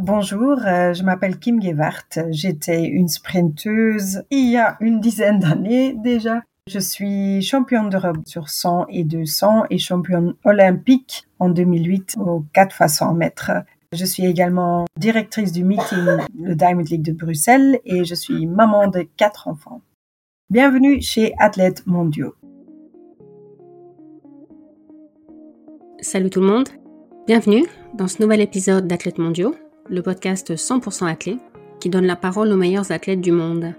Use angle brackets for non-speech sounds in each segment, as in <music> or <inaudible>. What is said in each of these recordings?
Bonjour, euh, je m'appelle Kim Gewart. J'étais une sprinteuse il y a une dizaine d'années déjà. Je suis championne d'Europe sur 100 et 200 et championne olympique en 2008 aux 4 fois 100 mètres. Je suis également directrice du meeting le Diamond League de Bruxelles et je suis maman de quatre enfants. Bienvenue chez Athlètes Mondiaux. Salut tout le monde. Bienvenue dans ce nouvel épisode d'Athlètes Mondiaux le podcast 100% athlète qui donne la parole aux meilleurs athlètes du monde.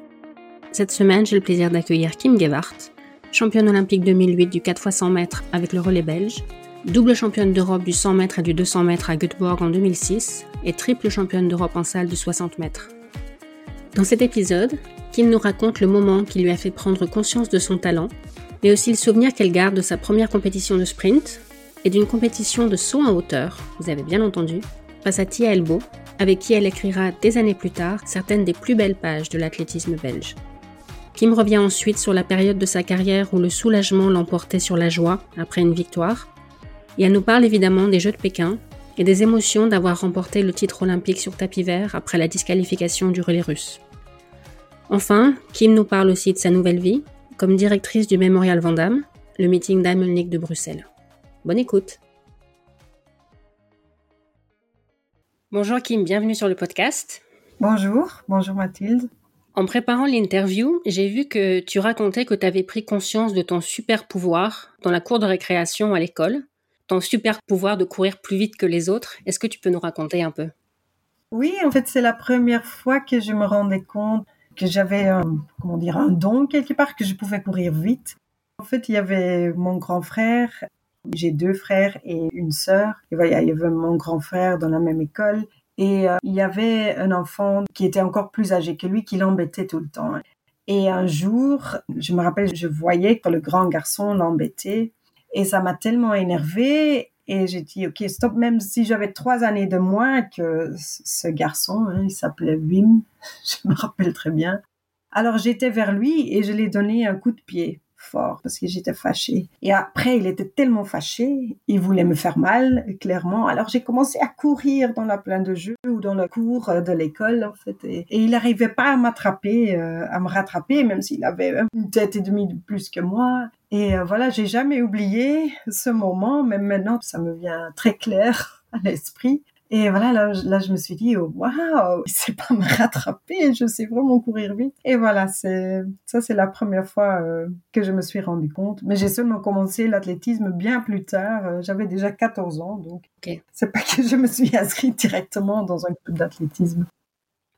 Cette semaine, j'ai le plaisir d'accueillir Kim Gewart, championne olympique 2008 du 4 x 100 mètres avec le relais belge, double championne d'Europe du 100 mètres et du 200 mètres à Göteborg en 2006 et triple championne d'Europe en salle du 60 mètres. Dans cet épisode, Kim nous raconte le moment qui lui a fait prendre conscience de son talent, mais aussi le souvenir qu'elle garde de sa première compétition de sprint et d'une compétition de saut en hauteur, vous avez bien entendu, face à Tia Elbo, avec qui elle écrira des années plus tard certaines des plus belles pages de l'athlétisme belge. Kim revient ensuite sur la période de sa carrière où le soulagement l'emportait sur la joie après une victoire, et elle nous parle évidemment des Jeux de Pékin et des émotions d'avoir remporté le titre olympique sur tapis vert après la disqualification du relais russe. Enfin, Kim nous parle aussi de sa nouvelle vie comme directrice du Mémorial Vandamme, le meeting League de Bruxelles. Bonne écoute! Bonjour Kim, bienvenue sur le podcast. Bonjour, bonjour Mathilde. En préparant l'interview, j'ai vu que tu racontais que tu avais pris conscience de ton super pouvoir dans la cour de récréation à l'école, ton super pouvoir de courir plus vite que les autres. Est-ce que tu peux nous raconter un peu? Oui, en fait, c'est la première fois que je me rendais compte que j'avais un, comment dire, un don quelque part, que je pouvais courir vite. En fait, il y avait mon grand frère j'ai deux frères et une sœur. Et il y avait mon grand frère dans la même école. Et euh, il y avait un enfant qui était encore plus âgé que lui qui l'embêtait tout le temps. Et un jour, je me rappelle, je voyais que le grand garçon l'embêtait. Et ça m'a tellement énervée. Et j'ai dit, OK, stop, même si j'avais trois années de moins que ce garçon, hein, il s'appelait Wim, <laughs> je me rappelle très bien. Alors j'étais vers lui et je lui ai donné un coup de pied fort parce que j'étais fâchée. Et après, il était tellement fâché, il voulait me faire mal, clairement. Alors j'ai commencé à courir dans la plaine de jeu ou dans la cour de l'école, en fait. Et, il n'arrivait pas à m'attraper, euh, à me rattraper, même s'il avait une tête et demie de plus que moi. Et euh, voilà, j'ai jamais oublié ce moment, même maintenant, ça me vient très clair à l'esprit. Et voilà, là, là, je me suis dit, oh, waouh, il sait pas <laughs> me rattraper, je sais vraiment courir vite. Et voilà, c'est ça, c'est la première fois euh, que je me suis rendu compte. Mais j'ai seulement commencé l'athlétisme bien plus tard. Euh, j'avais déjà 14 ans, donc okay. c'est pas que je me suis inscrite directement dans un club d'athlétisme.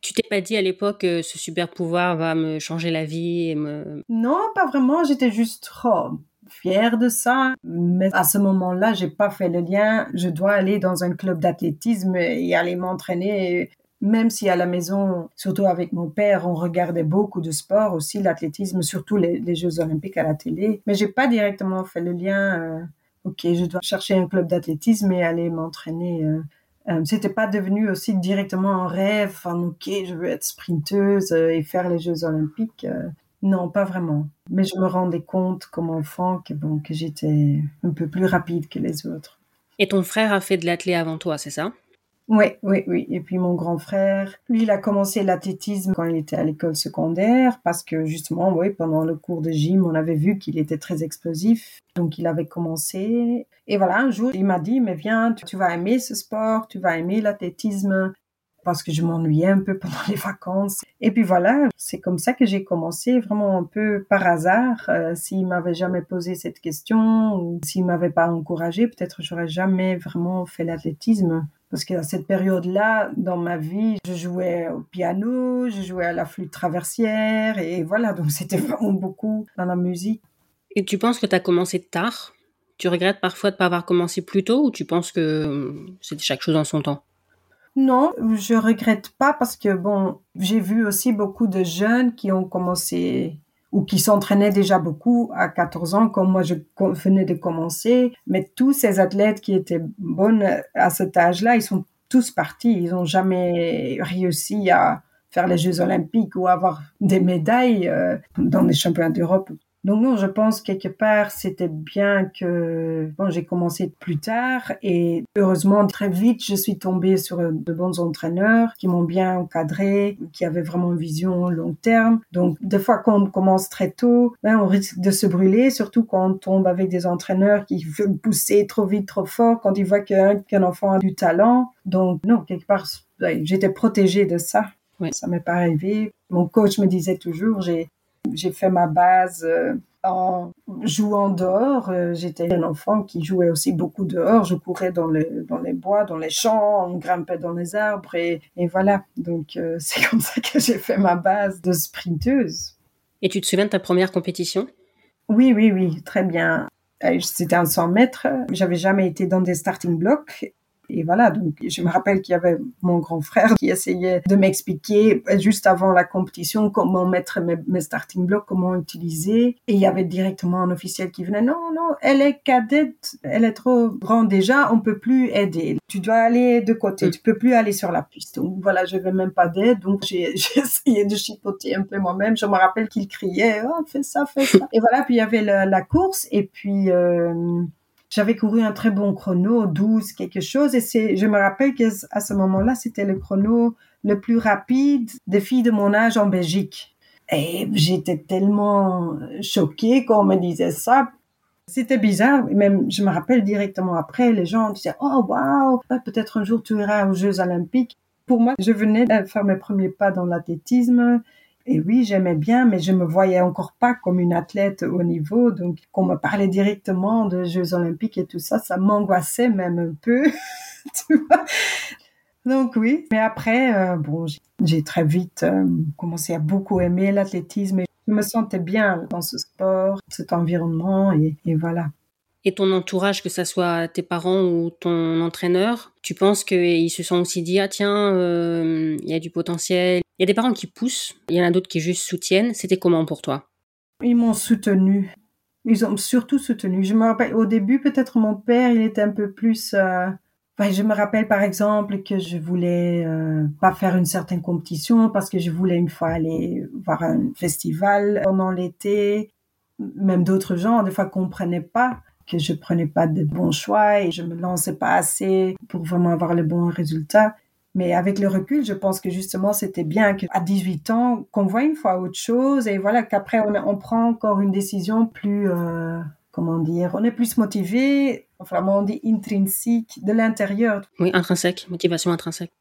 Tu t'es pas dit à l'époque que ce super pouvoir va me changer la vie et me... Non, pas vraiment. J'étais juste oh, fière de ça. Mais à ce moment-là, j'ai pas fait le lien. Je dois aller dans un club d'athlétisme et aller m'entraîner. Même si à la maison, surtout avec mon père, on regardait beaucoup de sport aussi, l'athlétisme, surtout les, Jeux Olympiques à la télé. Mais j'ai pas directement fait le lien. Euh, ok, je dois chercher un club d'athlétisme et aller m'entraîner. Euh, euh, c'était pas devenu aussi directement un rêve, enfin, ok, je veux être sprinteuse et faire les Jeux Olympiques. Non, pas vraiment. Mais je me rendais compte comme enfant que, bon, que j'étais un peu plus rapide que les autres. Et ton frère a fait de l'athlé avant toi, c'est ça? Oui, oui, oui. Et puis mon grand frère, lui, il a commencé l'athlétisme quand il était à l'école secondaire parce que justement, oui, pendant le cours de gym, on avait vu qu'il était très explosif. Donc il avait commencé. Et voilà, un jour, il m'a dit, mais viens, tu vas aimer ce sport, tu vas aimer l'athlétisme parce que je m'ennuyais un peu pendant <laughs> les vacances. Et puis voilà, c'est comme ça que j'ai commencé, vraiment un peu par hasard. Euh, s'il m'avait jamais posé cette question ou s'il m'avait pas encouragé, peut-être j'aurais jamais vraiment fait l'athlétisme. Parce qu'à cette période-là, dans ma vie, je jouais au piano, je jouais à la flûte traversière, et voilà, donc <laughs> c'était vraiment beaucoup dans la musique. Et tu penses que tu as commencé tard? Tu regrettes parfois de ne pas avoir commencé plus tôt, ou tu penses que c'était chaque chose en son temps? Non, je regrette pas parce que bon, j'ai vu aussi beaucoup de jeunes qui ont commencé ou qui s'entraînaient déjà beaucoup à 14 ans, comme moi je venais de commencer. Mais tous ces athlètes qui étaient bonnes à cet âge-là, ils sont tous partis. Ils n'ont jamais réussi à faire les Jeux Olympiques ou avoir des médailles euh, dans les championnats d'Europe. Donc non, je pense quelque part c'était bien que bon, j'ai commencé plus tard et heureusement très vite je suis tombée sur de bons entraîneurs qui m'ont bien encadré, qui avaient vraiment une vision long terme. Donc des fois quand on commence très tôt, ben, on risque de se brûler, surtout quand on tombe avec des entraîneurs qui veulent pousser trop vite, trop fort, quand ils voient qu'un enfant a du talent. Donc non, quelque part ben, j'étais protégée de ça. Ça m'est pas arrivé. Mon coach me disait toujours, j'ai j'ai fait ma base euh, en jouant dehors. Euh, j'étais un enfant qui jouait aussi beaucoup dehors. Je courais dans les, dans les bois, dans les champs, on grimpait dans les arbres et, et voilà. Donc euh, <laughs> c'est comme ça que j'ai fait ma base de sprinteuse. Et tu te souviens de ta première compétition? Oui, oui, oui, très bien. C'était un 100 mètres. J'avais jamais été dans des starting blocks et voilà, donc je me rappelle qu'il y avait mon grand frère qui essayait de m'expliquer juste avant la compétition comment mettre mes, starting blocks, comment utiliser. Et il y avait directement un officiel qui venait, non, non, elle est cadette, elle est trop grande déjà, on peut plus aider. Tu dois aller de côté, tu peux plus aller sur la piste. Donc voilà, je n'avais même pas d'aide, donc <laughs> j'ai essayé de chipoter un peu moi-même. Je me rappelle qu'il criait, oh, fais ça, fais ça. Et voilà, puis il y avait la, course, et puis... Euh, j'avais couru un très bon chrono, 12 quelque chose, et c'est, je me rappelle qu'à ce moment-là, c'était le chrono le plus rapide des filles de mon âge en Belgique. Et j'étais tellement choquée quand on me disait ça. C'était bizarre, même je me rappelle directement après, les gens disaient Oh waouh, peut-être un jour tu iras aux Jeux Olympiques. Pour moi, je venais de faire mes premiers pas dans l'athlétisme. Et oui, j'aimais bien, mais je me voyais encore pas comme une athlète au niveau. Donc, qu'on me parlait directement de Jeux Olympiques et tout ça, ça m'angoissait même un peu. <laughs> donc oui, mais après, euh, bon, j'ai très vite euh, commencé à beaucoup aimer l'athlétisme je me sentais bien dans ce sport, cet environnement et, et voilà. Et ton entourage, que ce soit tes parents ou ton entraîneur, tu penses qu'ils se sont aussi dit ah tiens, euh, il y a du potentiel, il y a des parents qui poussent, il y en a d'autres qui juste soutiennent. C'était comment pour toi? Ils m'ont soutenu. Ils ont surtout soutenu. Je me rappelle au début, peut-être mon père, il était un peu plus. Euh... je me rappelle par exemple que je voulais euh, pas faire une certaine compétition parce que je voulais une fois aller voir un festival pendant l'été. Même d'autres gens, des fois, comprenaient pas que je prenais pas de bons choix et je me lançais pas assez pour vraiment avoir les bons résultats. Mais avec le recul, je pense que justement, c'était bien qu'à 18 ans, qu'on voit une fois autre chose et voilà, qu'après, on, on prend encore une décision plus, euh, comment dire, on est plus motivé, enfin, on dit intrinsique, de l'intérieur. Oui, intrinsèque, motivation intrinsèque.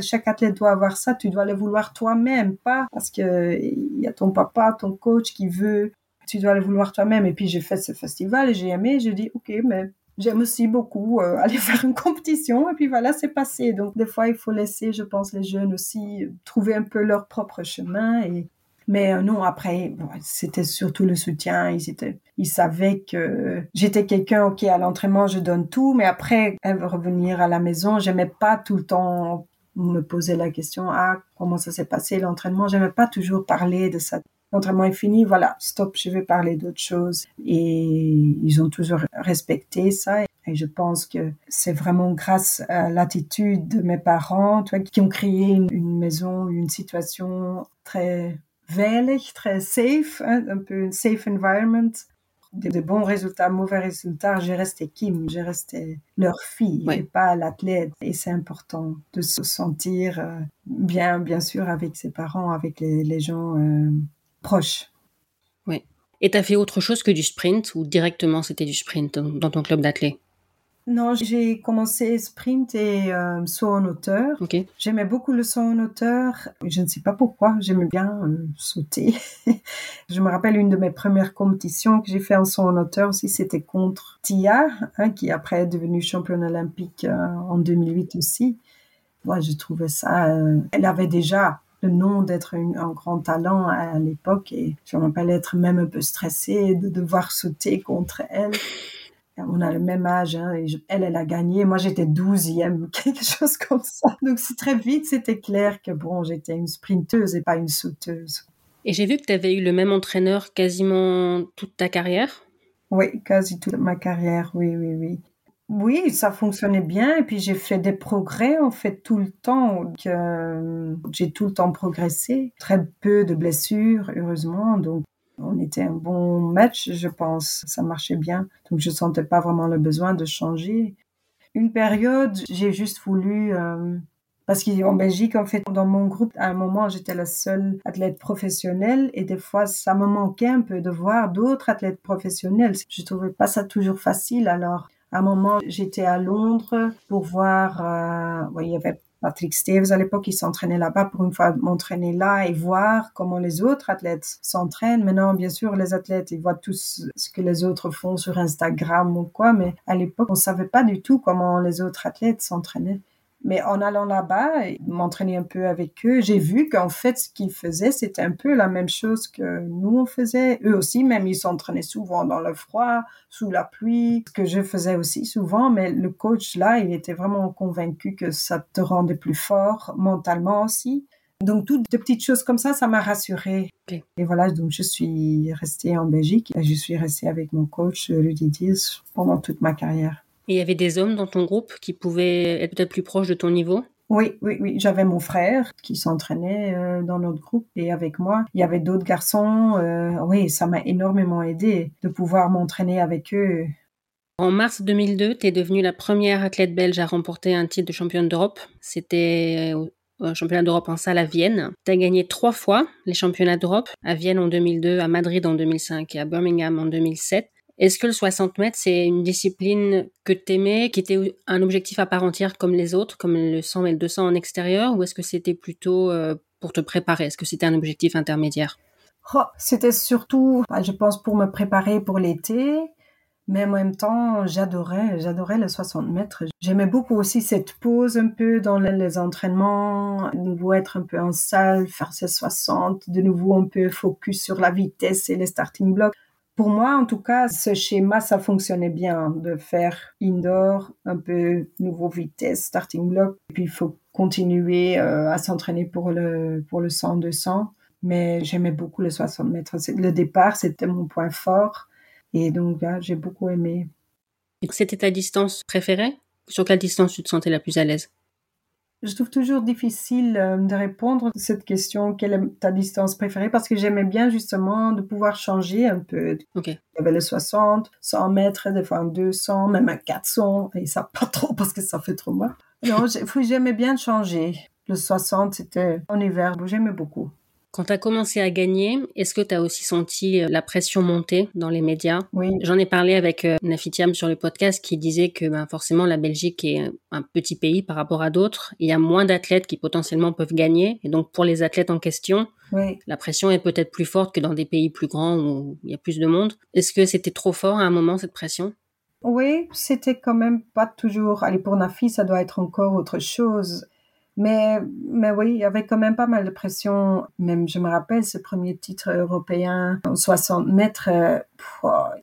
Chaque athlète doit avoir ça, tu dois le vouloir toi-même, pas parce que il y a ton papa, ton coach qui veut, tu dois le vouloir toi-même. Et puis j'ai fait ce festival et j'ai aimé, j'ai dit, ok, mais j'aime aussi beaucoup euh, <laughs> aller faire une compétition et puis voilà, c'est passé. Donc des fois, il faut laisser, je pense, les jeunes aussi trouver un peu leur propre chemin mais euh, non, après, c'était surtout le soutien. Ils étaient, ils savaient que j'étais quelqu'un, ok, à l'entraînement, je donne tout, mais après, revenir à la maison, j'aimais pas tout le temps me poser la question, ah, comment ça s'est passé l'entraînement? J'aimais pas toujours parler de ça l'entraînement est fini, voilà, stop, je vais parler d'autre chose. Et ils ont toujours respecté ça. Et je pense que c'est vraiment grâce à l'attitude de mes parents, toi, qui ont créé une, maison, une situation très veilig, très safe, hein, un peu une safe environment. De, bons résultats, mauvais résultats, j'ai resté Kim, j'ai resté leur fille et pas l'athlète. Et c'est important de se sentir euh, bien, bien sûr, avec ses parents, avec les, gens euh, proche. Oui. Et tu as fait autre chose que du sprint ou directement c'était du sprint dans ton club d'athlètes non, j'ai commencé sprint et euh, saut en hauteur. J'aimais beaucoup le saut en hauteur. Je ne sais pas pourquoi, j'aimais bien euh, sauter. <laughs> je me rappelle une de mes premières compétitions que j'ai fait en saut en hauteur aussi, c'était contre Tia, hein, qui après est devenue championne olympique euh, en 2008 aussi. Moi, je trouvais ça. elle avait déjà le nom d'être un grand talent à, l'époque et je me rappelle être même un peu stressée de devoir sauter contre elle. On a le même âge, hein, et elle, elle a gagné. Moi, j'étais douzième, <laughs> quelque chose comme ça. Donc, c'est très vite, c'était clair que bon, j'étais une sprinteuse et pas une sauteuse. Et j'ai vu que tu avais eu le même entraîneur quasiment toute ta carrière? Oui, quasi toute ma carrière, oui, oui, oui. Oui, ça fonctionnait bien et puis j'ai fait des progrès en fait tout le temps. Euh, j'ai tout le temps progressé, très peu de blessures heureusement. Donc On était un bon match, je pense. Ça marchait bien. Donc, je sentais pas vraiment le besoin de changer. Une période, j'ai juste voulu, euh, parce qu'en Belgique, en fait, dans mon groupe, à un moment, j'étais la seule athlète professionnelle et des fois, ça me manquait un peu de voir d'autres athlètes professionnels. Je trouvais pas ça toujours facile. Alors, à un moment, j'étais à Londres pour voir, euh, il y avait Patrick Stevens à l'époque, il s'entraînait là-bas pour une fois m'entraîner là et voir comment les autres athlètes s'entraînent. Maintenant, bien sûr, les athlètes, ils voient tout ce que les autres font sur Instagram ou quoi, mais à l'époque, on savait pas du tout comment les autres athlètes s'entraînaient. Mais en allant là-bas et m'entraîner un peu avec eux, j'ai vu qu'en fait, ce qu'ils faisaient, c'était un peu la même chose que nous, on faisait. Eux aussi, même, ils s'entraînaient souvent dans le froid, sous la pluie, ce que je faisais aussi souvent. Mais le coach, là, il était vraiment convaincu que ça te rendait plus fort mentalement aussi. Donc, toutes de petites choses comme ça, ça m'a rassurée. Et voilà, donc je suis restée en Belgique et je suis restée avec mon coach, Rudy Diaz, pendant toute ma carrière. Et il y avait des hommes dans ton groupe qui pouvaient être peut-être plus proches de ton niveau? Oui, oui, oui. J'avais mon frère qui s'entraînait euh, dans notre groupe et avec moi, il y avait d'autres garçons. Euh, oui, ça m'a énormément aidé de pouvoir m'entraîner avec eux. En mars 2002, tu es devenue la première athlète belge à remporter un titre de championne d'Europe. C'était au championnat d'Europe en salle à Vienne. Tu as gagné trois fois les championnats d'Europe, à Vienne en 2002, à Madrid en 2005 et à Birmingham en 2007. Est-ce que le 60 mètres, c'est une discipline que tu aimais, qui était un objectif à part entière comme les autres, comme le 100 et le 200 en extérieur, ou est-ce que c'était plutôt euh, pour te préparer? Est-ce que c'était un objectif intermédiaire? Oh, C'était surtout, bah, je pense, pour me préparer pour l'été. Mais en même temps, j'adorais, j'adorais les 60 mètres. J'aimais beaucoup aussi cette pause un peu dans les entraînements, de nouveau être un peu en salle, faire ces 60, de nouveau un peu focus sur la vitesse et les starting blocks. Pour moi, en tout cas, ce schéma, ça fonctionnait bien de faire indoor, un peu nouveau vitesse, starting block. Et puis, il faut continuer euh, à s'entraîner pour le, pour le 100-200. Mais j'aimais beaucoup le 60 mètres. Le départ, c'était mon point fort. Et donc, là, j'ai beaucoup aimé. C'était ta distance préférée? Sur quelle distance tu te sentais la plus à l'aise? Je trouve toujours difficile euh, de répondre à cette question, quelle est ta distance préférée, parce que j'aimais bien justement de pouvoir changer un peu. Ok. Il y avait le 60, 100 mètres, des fois un 200, même un 400, et ça <laughs> pas trop parce que ça fait trop mal. Non, j'aimais bien changer. Le 60, c'était en hiver, j'aimais beaucoup. Quand tu as commencé à gagner, est-ce que tu as aussi senti euh, la pression monter dans les médias? Oui. J'en ai parlé avec euh, Nafitiam sur le podcast qui disait que ben, forcément la Belgique est un petit pays par rapport à d'autres. Il y a moins d'athlètes qui potentiellement peuvent gagner. Et donc pour les athlètes en question, la pression est peut-être plus forte que dans des pays plus grands où il y a plus de monde. Est-ce que c'était trop fort à un moment cette pression? Oui, c'était quand même pas toujours. Allez, pour Nafi, ça doit être encore autre chose. Mais, mais oui, il y avait quand même pas mal de pression. Même, je me rappelle, ce premier titre européen en 60 mètres, euh,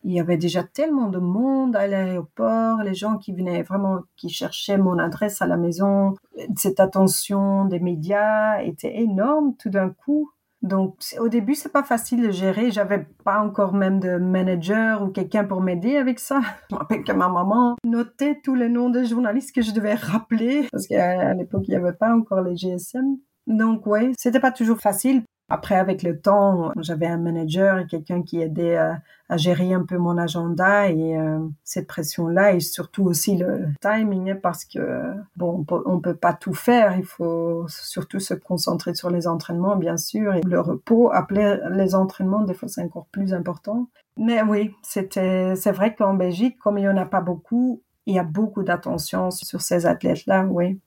il y avait déjà tellement de monde à l'aéroport, les gens qui venaient vraiment, qui cherchaient mon adresse à la maison. Cette attention des médias était énorme tout d'un coup. Donc, au début, c'est pas facile de gérer. J'avais pas encore même de manager ou quelqu'un pour m'aider avec ça. Je me rappelle que ma maman notait tous les noms des journalistes que je devais rappeler parce qu'à l'époque, il n'y avait pas encore les GSM. Donc, ouais, c'était pas toujours facile. Après, avec le temps, j'avais un manager et quelqu'un qui aidait à, gérer un peu mon agenda et euh, cette pression-là et surtout aussi le timing hein, parce que bon, on peut, pas tout faire. Il faut surtout se concentrer sur les entraînements, bien sûr, et le repos. Après les entraînements, des fois, c'est encore plus important. Mais oui, c'était, c'est vrai qu'en Belgique, comme il y en a pas beaucoup, il y a beaucoup d'attention sur ces athlètes-là, oui.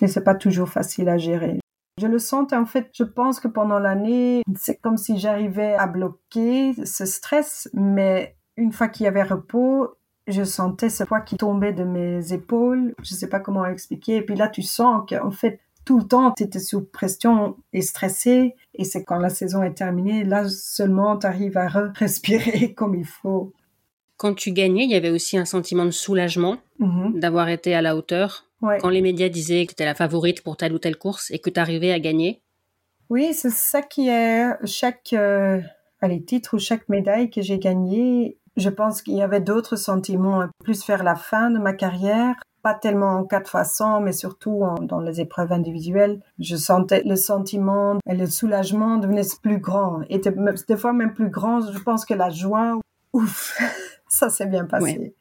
Et c'est pas toujours facile à gérer. Je le sentais en fait, je pense que pendant l'année, c'est comme si j'arrivais à bloquer ce stress, mais une fois qu'il y avait repos, je sentais ce poids qui tombait de mes épaules. Je ne sais pas comment expliquer. Et puis là, tu sens qu'en fait, tout le temps, tu étais sous pression et stressé. Et c'est quand la saison est terminée, là seulement, tu arrives à respirer <laughs> comme il faut. Quand tu gagnais, il y avait aussi un sentiment de soulagement mm-hmm. d'avoir été à la hauteur quand les médias disaient que tu étais la favorite pour telle ou telle course et que tu arrivais à gagner Oui, c'est ça qui est chaque euh, titre ou chaque médaille que j'ai gagnée. Je pense qu'il y avait d'autres sentiments, plus vers la fin de ma carrière. pas tellement en quatre fois mais surtout dans les épreuves individuelles. Je sentais le sentiment et le soulagement devenaient plus grand, et des fois même plus grand. Je pense que la joie, ouf, <laughs> ça s'est bien passé.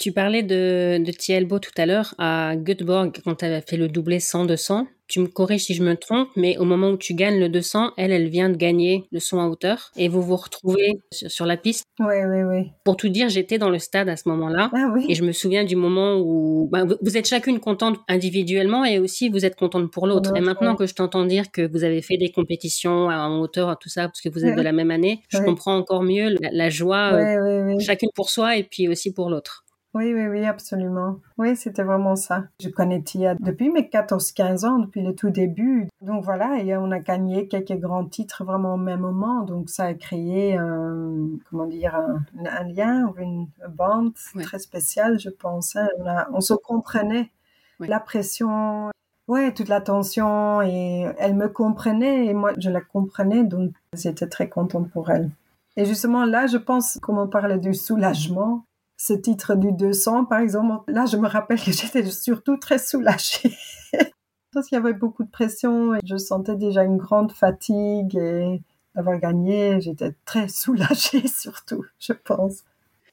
Tu parlais de, de Thielbo tout à l'heure à Göteborg quand tu avais fait le doublé 100-200. Tu me corriges si je me trompe, mais au moment où tu gagnes le 200, elle, elle vient de gagner le son à hauteur et vous vous retrouvez sur, la piste. Oui, oui, oui. Pour tout dire, j'étais dans le stade à ce moment-là. Ah, oui. Et je me souviens du moment où bah, vous êtes chacune contente individuellement et aussi vous êtes contente pour l'autre. Et maintenant que je t'entends dire que vous avez fait des compétitions en hauteur, tout ça, parce que vous êtes de la même année, je comprends encore mieux la, joie, euh, chacune pour soi et puis aussi pour l'autre. Oui, oui, oui, absolument. Oui, c'était vraiment ça. Je connais Tia depuis mes 14-15 ans, depuis le tout début. Donc voilà, et on a gagné quelques grands titres vraiment au même moment. Donc ça a créé, un, comment dire, un, lien, une bande très spéciale, je pense. Hein. On, on, se comprenait. La pression, ouais, toute la tension, et elle me comprenait et moi je la comprenais. Donc j'étais très contente pour elle. Et justement là, je pense, comme on parlait du soulagement, ce titre du 200, par exemple, là, je me rappelle que <laughs> j'étais surtout très soulagée. <laughs> Parce qu'il y avait beaucoup de pression et je sentais déjà une grande fatigue et d'avoir gagné, j'étais très <laughs> soulagée surtout, je pense.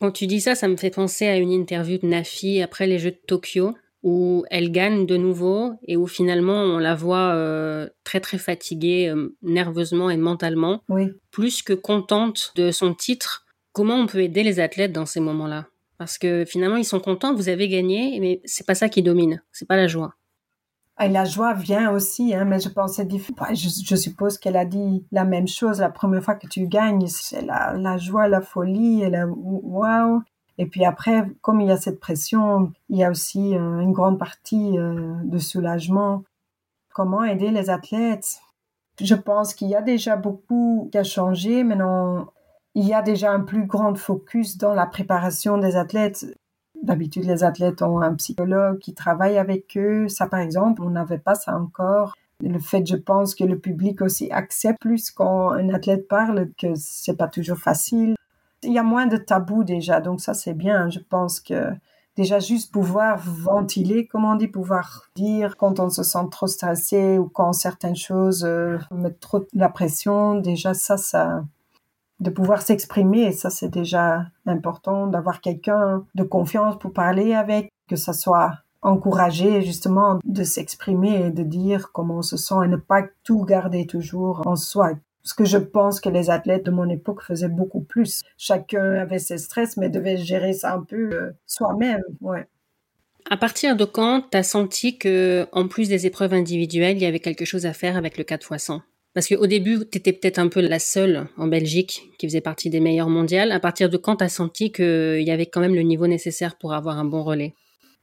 Quand tu dis ça, ça me fait penser à une interview de Nafi après les Jeux de Tokyo où elle gagne de nouveau et où finalement on la voit euh, très très fatiguée euh, nerveusement et mentalement, oui. plus que contente de son titre. Comment on peut aider les athlètes dans ces moments-là? Parce que finalement, ils sont contents, vous avez gagné, mais c'est pas ça qui domine, c'est pas la joie. Et la joie vient aussi, hein, mais je pense que je, je, suppose qu'elle a dit la même chose la première fois que tu gagnes, c'est la, la, joie, la folie, et la waouh. Et puis après, comme il y a cette pression, il y a aussi euh, une grande partie euh, de soulagement. Comment aider les athlètes? Je pense qu'il y a déjà beaucoup qui a changé. Maintenant, il y a déjà un plus grand focus dans la préparation des athlètes. D'habitude, les athlètes ont un psychologue qui travaille avec eux. Ça, par exemple, on n'avait pas ça encore. Le fait, je pense, que le public aussi accepte plus quand un athlète parle, que c'est pas toujours facile. Il y a moins de tabous déjà, donc ça c'est bien. Je pense que déjà juste pouvoir ventiler, comme on dit, pouvoir dire quand on se sent trop stressé ou quand certaines choses euh, mettent trop la pression, déjà ça, ça, de pouvoir s'exprimer. Ça, c'est déjà important d'avoir quelqu'un de confiance pour parler avec, que ça soit encouragé justement de s'exprimer et de dire comment on se sent et ne pas tout garder toujours en soi. Ce que je pense que les athlètes de mon époque faisaient beaucoup plus. Chacun avait ses stress, mais devait gérer ça un peu euh, soi-même. Ouais. À partir de quand tu as senti que, en plus des épreuves individuelles, il y avait quelque chose à faire avec le 4 x 100 parce qu'au début, tu étais peut-être un peu la seule en Belgique qui faisait partie des meilleures mondiales. À partir de quand tu as senti qu'il y avait quand même le niveau nécessaire pour avoir un bon relais?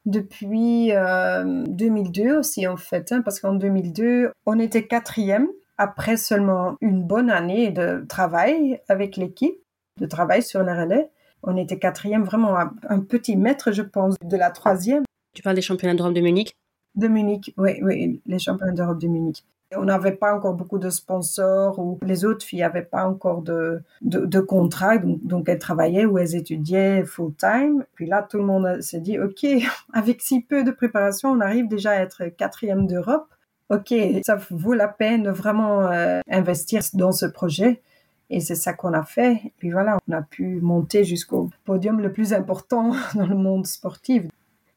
Depuis 2002 euh, aussi, en fait, hein, parce qu'en 2002, on était quatrième après seulement une bonne année de travail avec l'équipe, de travail sur le relais. On était quatrième, vraiment un petit mètre, je pense, de la troisième. Tu parles des championnats d'Europe de Munich? De Munich, oui, oui, les championnats d'Europe de Munich. On n'avait pas encore beaucoup de sponsors ou les autres filles n'avaient pas encore de, de, contrat, donc, elles travaillaient ou elles étudiaient full-time. Puis là, tout le monde s'est dit, OK, <laughs> avec si peu de préparation, on arrive déjà à être quatrième d'Europe. OK, ça vaut la peine vraiment euh, investir dans ce projet. Et c'est ça qu'on a fait. Puis voilà, on a pu monter jusqu'au podium le plus important <laughs> dans le monde sportif.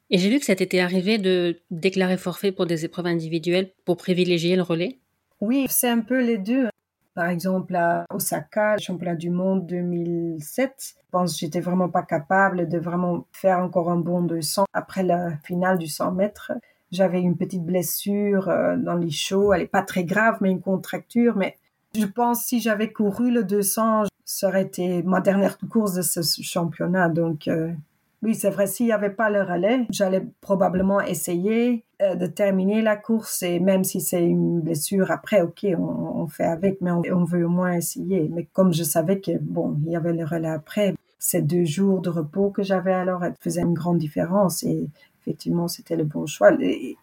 Et j'ai vu que ça t'était arrivé de déclarer forfait pour des épreuves individuelles pour privilégier le relais. Oui, c'est un peu les deux. Par exemple, à Osaka, championnat du monde 2007, je pense que j'étais vraiment pas capable de vraiment faire encore un bond de 100 après la finale du 100 mètres. J'avais une petite blessure euh, dans les chauds, elle est pas très grave, mais une contracture. Mais je pense si j'avais couru le 200, ça aurait été ma dernière course de ce championnat. Donc, euh, oui, c'est vrai, s'il n'y avait pas le relais, j'allais probablement essayer euh, de terminer la course et même si c'est une blessure après, ok, on, fait avec, mais on, veut au moins essayer. Mais comme je savais que, bon, il y avait le relais après, ces deux jours de repos que j'avais alors faisaient une grande différence et effectivement, c'était le bon choix.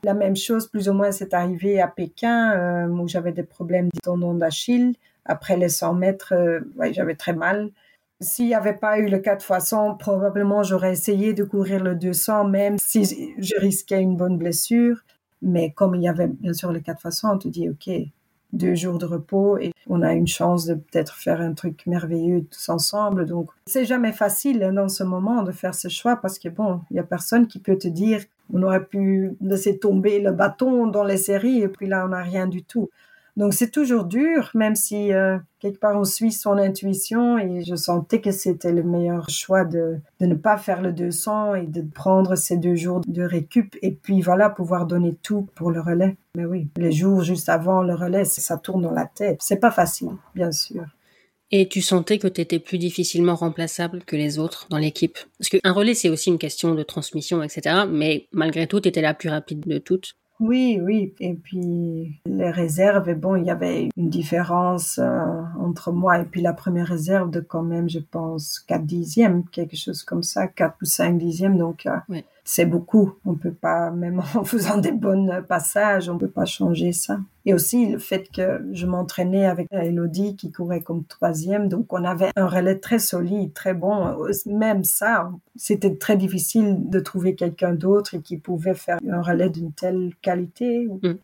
la même chose, plus ou moins, c'est arrivé à Pékin euh, où j'avais des problèmes de d'Achille. Après les 100 mètres, euh, j'avais très mal. S'il n'y avait pas eu le 4 x 100, probablement j'aurais essayé de courir le 200, même si je risquais une bonne blessure. Mais comme il y avait bien sûr le 4 x 100, on te dit, OK, deux jours de repos et on a une chance de peut-être faire un truc merveilleux tous ensemble. Donc, c'est jamais facile hein, dans ce moment de faire ce choix parce que bon, il y a personne qui peut te dire on aurait pu laisser tomber le bâton dans les séries et puis là on n'a rien du tout. Donc c'est toujours dur, même si euh, quelque part on suit son intuition et je sentais que c'était le meilleur choix de, de ne pas faire le 200 et de prendre ces deux jours de récup et puis voilà pouvoir donner tout pour le relais. Mais oui, les jours juste avant le relais, ça tourne dans la tête. C'est pas facile, bien sûr. Et tu sentais que tu étais plus difficilement remplaçable que les autres dans l'équipe? Parce qu'un relais, c'est aussi une question de transmission, etc. Mais malgré tout, tu étais la plus rapide de toutes. Oui, oui. Et puis les réserves, bon, il y avait une différence euh, entre moi et puis la première réserve de quand même, je pense, 4 dixièmes, quelque chose comme ça, 4 ou 5 dixièmes. Donc, euh, c'est beaucoup. On peut pas, même en <laughs> faisant des bons passages, on peut pas changer ça. Et aussi le fait que je m'entraînais avec Elodie qui courait comme troisième, donc on avait un relais très solide, très bon. Même ça, c'était très difficile de trouver quelqu'un d'autre qui pouvait faire un relais d'une telle qualité. Mmh.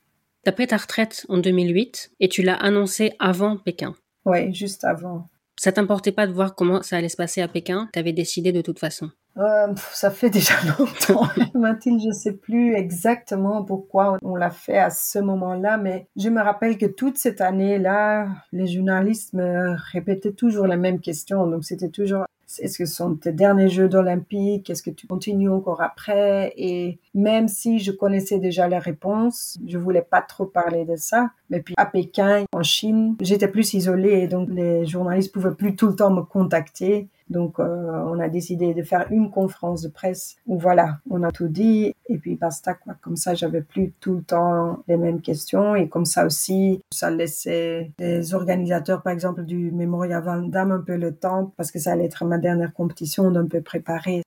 T'as pris ta retraite en 2008 et tu l'as annoncé avant Pékin. Oui, juste avant. Ça t'importait pas de voir comment ça allait se passer à Pékin? T'avais décidé de toute façon? Euh, ça fait déjà <laughs> longtemps. Mathilde, je sais plus exactement pourquoi on l'a fait à ce moment-là, mais je me rappelle que toute cette année-là, les journalistes me répétaient toujours la même question. Donc c'était toujours est-ce que ce sont tes derniers Jeux olympiques? Est-ce que tu continues encore après? Et même si je connaissais déjà les réponses, je voulais pas trop parler de ça. Mais puis à Pékin, en Chine, j'étais plus isolée donc les journalistes pouvaient plus tout le temps me contacter. Donc, euh, on a décidé de faire une conférence de presse où voilà, on a tout dit et puis basta quoi. Comme ça, j'avais plus tout le temps les mêmes questions et comme ça aussi, ça laissait les organisateurs, par exemple, du Memorial Van Damme un peu le temps parce que ça allait être ma dernière compétition d'un peu préparer.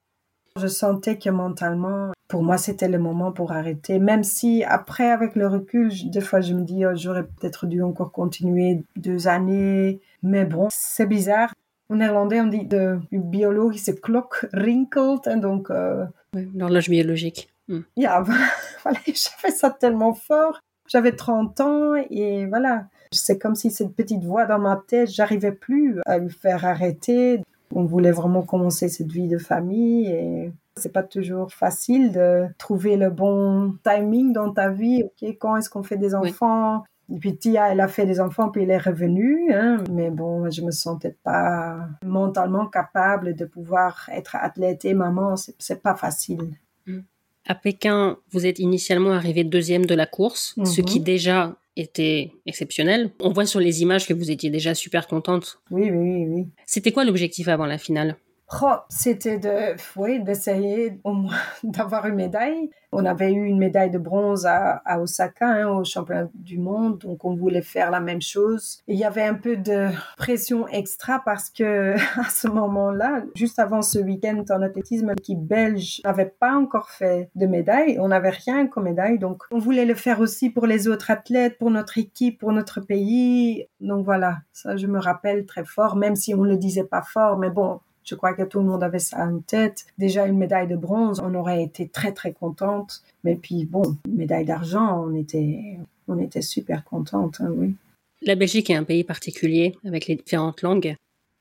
Je sentais que mentalement, pour moi, c'était le moment pour arrêter. Même si après, avec le recul, des fois, je me dis, oh, j'aurais peut-être dû encore continuer deux années. Mais bon, c'est bizarre. En néerlandais, on dit de biologische klok rinkelt. En donc, euh, l'horloge biologique. Hmm. Ja, <laughs> voilà, j'avais ça tellement fort. J'avais 30 ans et voilà. C'est comme si cette petite voix dans ma tête, j'arrivais plus à lui faire arrêter. On voulait vraiment commencer cette vie de famille et c'est pas toujours facile de trouver le bon timing dans ta vie. Ok, quand est-ce qu'on fait des enfants? Et puis Tia, elle a fait des enfants, puis elle est revenue. Hein. Mais bon, je me sentais pas mentalement capable de pouvoir être athlète et maman. C'est pas facile. Mm. À Pékin, vous êtes initialement arrivé deuxième de la course, ce qui mhm. déjà était exceptionnel. On voit sur les images que vous étiez déjà super contente. Oui, oui, oui. C'était quoi l'objectif avant la finale? Oh, c'était de, oui, d'essayer au moins <laughs> d'avoir une médaille. On avait eu une médaille de bronze à, Osaka, hein, au championnat du monde, donc on voulait faire la même chose. il y avait un peu de pression extra parce que <laughs> à ce moment-là, juste avant ce week-end en athlétisme, l'équipe belge n'avait pas encore fait de médaille. On n'avait rien comme médaille, donc on voulait le faire aussi pour les autres athlètes, pour notre équipe, pour notre pays. Donc voilà, ça je me rappelle très fort, même si on ne le disait pas fort, mais bon, je crois que tout le monde avait ça en tête. Déjà une médaille de bronze, on aurait été très très contente. Mais puis bon, médaille d'argent, on était, on était super contente, hein, oui. La Belgique est un pays particulier avec les différentes langues.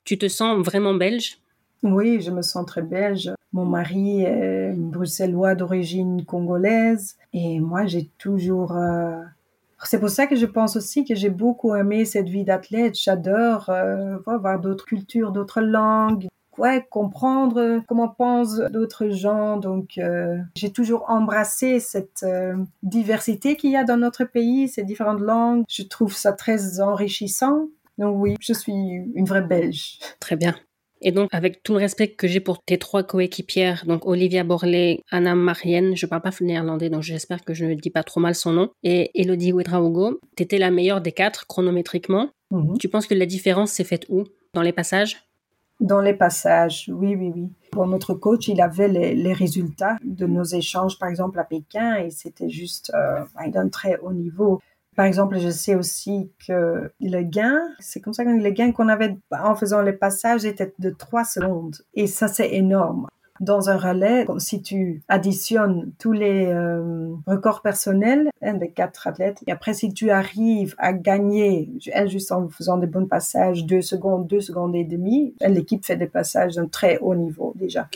Tu te sens vraiment belge? Oui, je me sens très belge. Mon mari est bruxellois d'origine congolaise et moi j'ai toujours euh, c'est pour ça que je pense aussi que j'ai beaucoup aimé cette vie d'athlète. J'adore euh, voir d'autres cultures, d'autres langues, ouais, comprendre comment pensent d'autres gens. Donc, euh, j'ai toujours embrassé cette euh, diversité qu'il y a dans notre pays, ces différentes langues. Je trouve ça très enrichissant. Donc oui, je suis une vraie Belge. Très bien. Et donc, avec tout le respect que j'ai pour tes trois coéquipières, donc Olivia Borley, Anna Marienne, je parle pas néerlandais, donc j'espère que je ne dis pas trop mal son nom, et Elodie Ouedraogo, tu étais la meilleure des quatre chronométriquement. Mhm. Tu penses que la différence s'est faite où Dans les passages? Dans les passages, oui, oui, oui. Pour notre coach, il avait les, résultats de nos échanges, par exemple, à Pékin, et c'était juste euh, d'un très haut niveau. Par exemple, je sais aussi que le gain, c'est comme ça que le gain qu'on avait en faisant les passages était de 3 secondes. Et ça, c'est énorme. Dans un relais, si tu additionnes tous les euh, records personnels hein, des quatre athlètes, et après si tu arrives à gagner, juste en faisant des bons passages, deux secondes, deux secondes et demie, l'équipe fait des passages d'un très haut niveau déjà.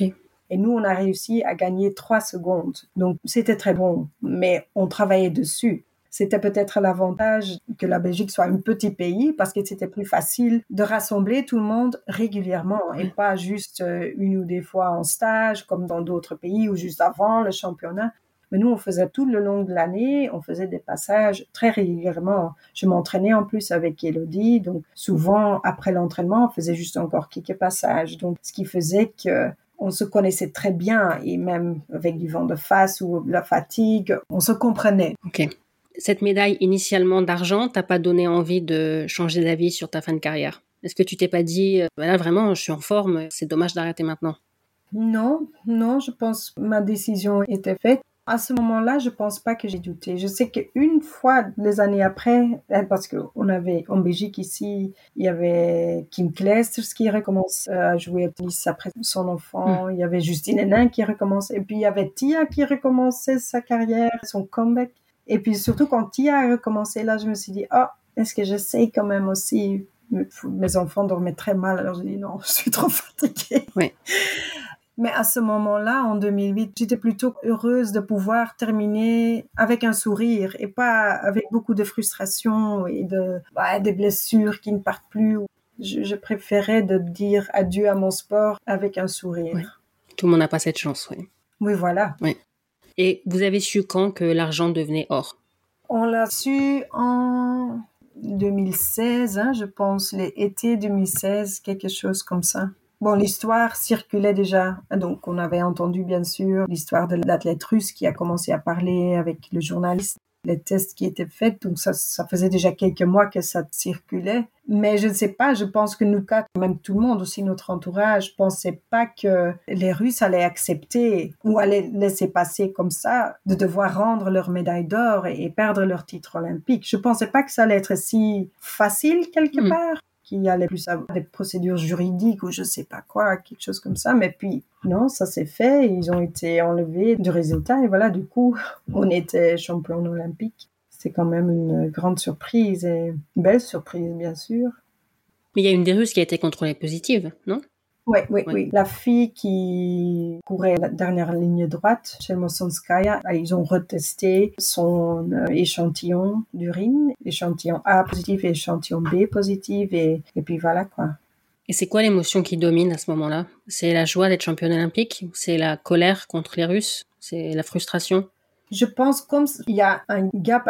Et nous, on a réussi à gagner trois secondes. Donc, c'était très bon, mais on travaillait dessus. C'était peut-être l'avantage que la Belgique soit un petit pays parce que c'était plus facile de rassembler tout le monde régulièrement et pas juste euh, une ou deux fois en stage comme dans d'autres pays ou juste avant le championnat. Mais nous, on faisait tout le long de l'année, on faisait des passages très régulièrement. Je m'entraînais en plus avec Elodie, donc souvent après l'entraînement, on faisait juste encore quelques passages. Donc, ce qui faisait que on se connaissait très bien et même avec du vent de face ou la fatigue, on se comprenait. Ok cette médaille initialement d'argent t'a pas donné envie de changer d'avis sur ta fin de carrière? Est-ce que tu t'es pas dit, voilà, euh, bah vraiment, je suis en forme, c'est dommage d'arrêter maintenant? Non, non, je pense que ma décision était faite. À ce moment-là, je pense pas que j'ai douté. Je sais qu'une fois, les années après, hein, parce qu'on avait en Belgique ici, il y avait Kim Kleisters qui recommence à jouer au tennis après son enfant. Hmm. Il y avait Justine Hénin qui recommence. Et puis il y avait Tia qui recommençait sa carrière, son comeback. Et puis surtout quand Tia a recommencé, là, je me suis dit, oh, est-ce que j'essaye quand même aussi? Mes enfants dormaient très mal, alors je dis non, je suis trop fatiguée. Oui. <laughs> Mais à ce moment-là, en 2008, j'étais plutôt heureuse de pouvoir terminer avec un sourire et pas avec beaucoup de frustration et de des blessures qui ne partent plus. Je, préférais de dire adieu à mon sport avec un sourire. Tout le monde n'a pas cette chance, oui. Oui, voilà. Oui. Et vous avez su quand que l'argent devenait or? On l'a su en 2016, hein, je pense, l'été 2016, quelque chose comme ça. Bon, l'histoire circulait déjà, donc on avait entendu bien sûr l'histoire de l'athlète russe qui a commencé à parler avec le journaliste les tests qui étaient faits. Donc ça, ça faisait déjà quelques mois que ça circulait. Mais je ne sais pas, je pense que nous quatre, même tout le monde, aussi notre entourage, pensait pas que les Russes allaient accepter ou allaient laisser passer comme ça de devoir rendre leur médaille d'or et, perdre leur titre olympique. Je pensais pas que ça allait être si facile quelque hmm. part qui allait plus avoir des procédures juridiques ou je sais pas quoi, quelque chose comme ça. Mais puis, non, ça s'est fait. Ils ont été enlevés du résultat et voilà, du coup, <laughs> on était champion olympique. C'est quand même une grande surprise et belle surprise, bien sûr. Mais il y a une des Russes qui a été contrôlée positive, non? Oui, oui, oui. La fille qui courait la dernière ligne droite, chez Mosonskaya, bah, ils ont retesté son euh, échantillon d'urine, échantillon A positif et échantillon B positif, et, et puis voilà quoi. Et c'est quoi l'émotion qui domine à ce moment-là? C'est la joie d'être championne olympique C'est la colère contre les Russes? C'est la frustration? Je pense comme il y a un gap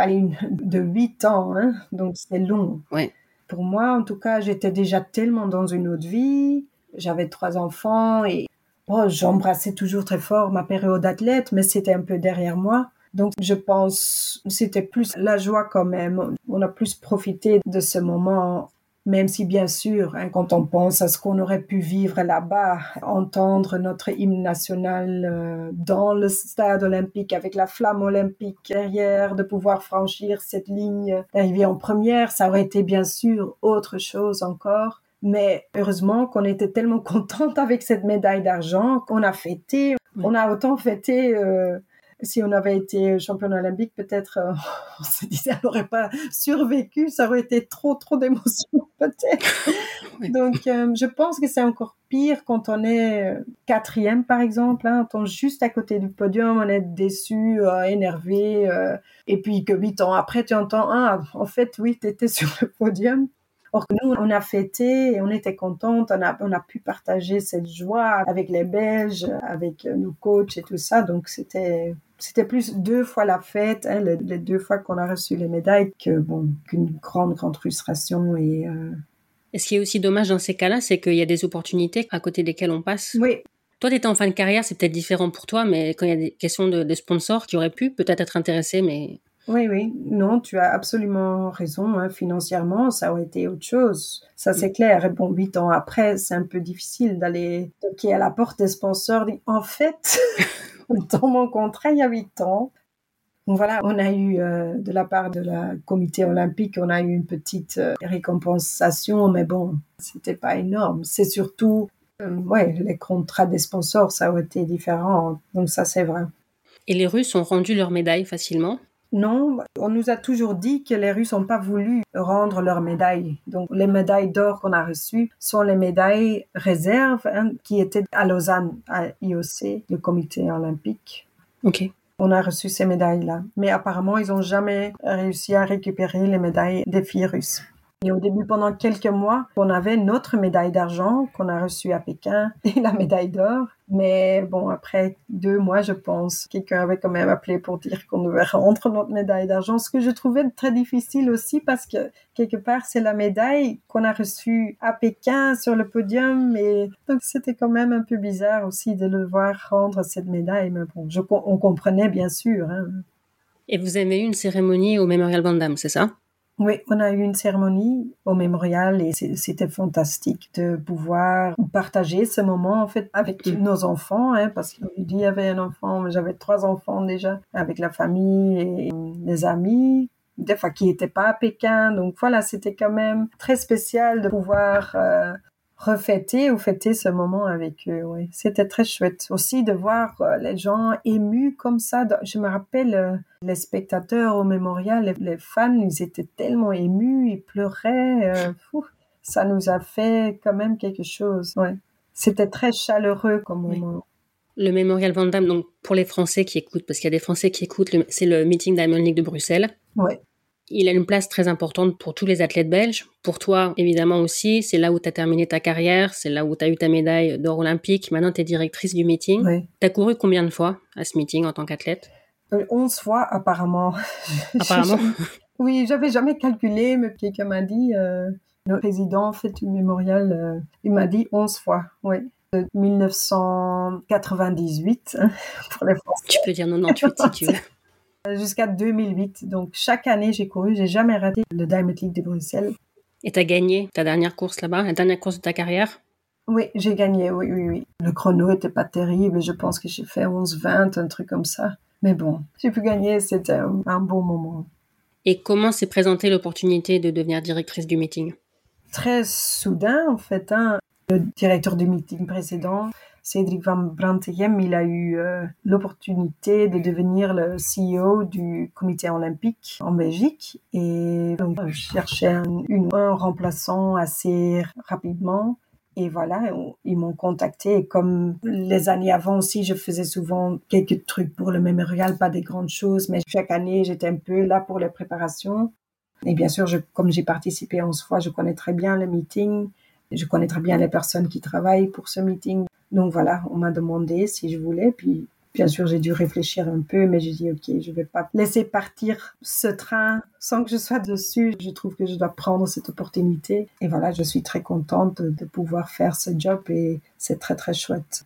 de 8 ans, hein, donc c'est long. Ouais. Pour moi, en tout cas, j'étais déjà tellement dans une autre vie j'avais trois enfants et oh, j'embrassais toujours très fort ma période d'athlète, mais c'était un peu derrière moi. Donc, je pense c'était plus la joie quand même. On a plus profité de ce moment même si bien sûr, hein, quand on pense à ce qu'on aurait pu vivre là-bas, entendre notre hymne national euh, dans le stade olympique avec la flamme olympique derrière, de pouvoir franchir cette ligne, d'arriver en première, ça aurait été bien sûr autre chose encore. Mais heureusement qu'on était tellement <laughs> contente avec cette médaille d'argent qu'on a fêté. On a autant fêté. Euh, si on avait été championne olympique, peut-être euh, <laughs> on se disait on n'aurait pas survécu, ça aurait été trop trop d'émotions <laughs> peut-être. Donc euh, je pense que c'est encore pire quand on est quatrième par exemple, hein, on tombe juste à côté du podium, on est déçu, énervé, et puis que huit ans après tu entends ah en fait oui tu étais sur le podium. Or, nous, on a fêté et on était contente. On a, on a pu partager cette joie avec les Belges, avec nos coachs et tout ça. Donc, c'était, c'était plus deux fois la fête, hein, les, deux fois qu'on a reçu les médailles, que bon, qu'une grande, grande frustration et, euh... Et ce qui est aussi dommage dans ces cas-là, c'est qu'il y a des opportunités à côté desquelles on passe. Oui. Toi, tu étais en fin de carrière, c'est peut-être différent pour toi, mais quand il y a des questions de, de sponsors qui auraient pu peut-être être intéressés, mais oui, oui, non, tu as absolument raison. Hein. Financièrement, ça aurait été autre chose. Ça, c'est clair. Et bon, huit ans après, c'est un peu difficile d'aller toquer à la porte des sponsors. En fait, <laughs> dans mon contrat, il y a huit ans, voilà, on a eu euh, de la part de la comité olympique, on a eu une petite euh, récompensation, mais bon, c'était pas énorme. C'est surtout, euh, ouais, les contrats des sponsors, ça a été différent. Donc ça, c'est vrai. Et les Russes ont rendu leur médaille facilement? Non, on nous a toujours dit que les Russes n'ont pas voulu rendre leurs médailles. Donc les médailles d'or qu'on a reçues sont les médailles réserves hein, qui étaient à Lausanne, à IOC, le comité olympique. Ok on a reçu ces médailles-là. Mais apparemment, ils n'ont jamais réussi à récupérer les médailles des filles russes. Et au début, pendant quelques mois, on avait notre médaille d'argent qu'on a reçue à Pékin <laughs> et la médaille d'or. Mais bon, après deux mois, je pense, quelqu'un avait quand même appelé pour dire qu'on devait rendre notre médaille d'argent, ce que je trouvais très difficile aussi parce que quelque part, c'est la médaille qu'on a reçue à Pékin sur le podium. Et donc, c'était quand même un peu bizarre aussi de le voir rendre cette médaille. Mais bon, on comprenait bien sûr. Hein. Et vous avez eu une cérémonie au Memorial Van c'est ça? Oui, on a eu une cérémonie au mémorial et c'était fantastique de pouvoir partager ce moment en fait avec nos enfants, hein, parce qu'il y avait un enfant, j'avais trois enfants déjà, avec la famille et les amis, des fois qui n'étaient pas à Pékin. Donc voilà, c'était quand même très spécial de pouvoir euh, refêter ou fêter ce moment avec eux. Oui. C'était très chouette aussi de voir euh, les gens émus comme ça. Je me rappelle euh, les spectateurs au mémorial, les, fans, ils étaient tellement émus, ils pleuraient. Euh, <laughs> ça nous a fait quand même quelque chose. Ouais. C'était très chaleureux comme moment. Le mémorial Van donc pour les Français qui écoutent, parce qu'il y a des Français qui écoutent, c'est le meeting Diamond League de Bruxelles. Ouais. Il a une place très importante pour tous les athlètes belges. Pour toi, évidemment aussi, c'est là où tu as terminé ta carrière, c'est là où tu as eu ta médaille d'or olympique. Maintenant, tu es directrice du meeting. Tu as couru combien de fois à ce meeting en tant qu'athlète? 11 euh, fois, apparemment. <laughs> Apparemment <laughs> Oui, j'avais jamais calculé, mais quelqu'un m'a dit, euh, le président fait du mémorial, euh, il m'a dit 11 fois, oui. De 1998 pour les Français. Tu peux dire 98 si tu <laughs> veux jusqu'à 2008. Donc chaque année, j'ai couru, j'ai jamais raté le Diamond League de Bruxelles. Et tu as gagné ta dernière course là-bas, la dernière course de ta carrière? Oui, j'ai gagné, oui, oui, oui. Le chrono était pas terrible, je pense que j'ai fait 11-20, un truc comme ça. Mais bon, j'ai pu gagner, c'était un, bon moment. Et comment s'est présentée l'opportunité de devenir directrice du meeting? Très soudain, en fait. Hein. Le directeur du meeting précédent Cédric Van Brantegem, il a eu euh, l'opportunité de devenir le CEO du comité olympique en Belgique et donc je cherchais un, un remplaçant assez rapidement. Et voilà, ils m'ont contacté. Et comme les années avant aussi, je faisais souvent quelques trucs pour le mémorial, pas des grandes choses, mais chaque année, j'étais un peu là pour les préparations. Et bien sûr, comme j'ai participé 11 fois, je connais très bien le meeting. Je connais très bien les personnes qui travaillent pour ce meeting. Donc voilà, on m'a demandé si je voulais, puis bien sûr j'ai dû réfléchir un peu, mais j'ai dit ok, je vais pas laisser partir ce train sans que je sois dessus. Je trouve que je dois prendre cette opportunité. Et voilà, je suis très contente de, pouvoir faire ce job et c'est très très chouette.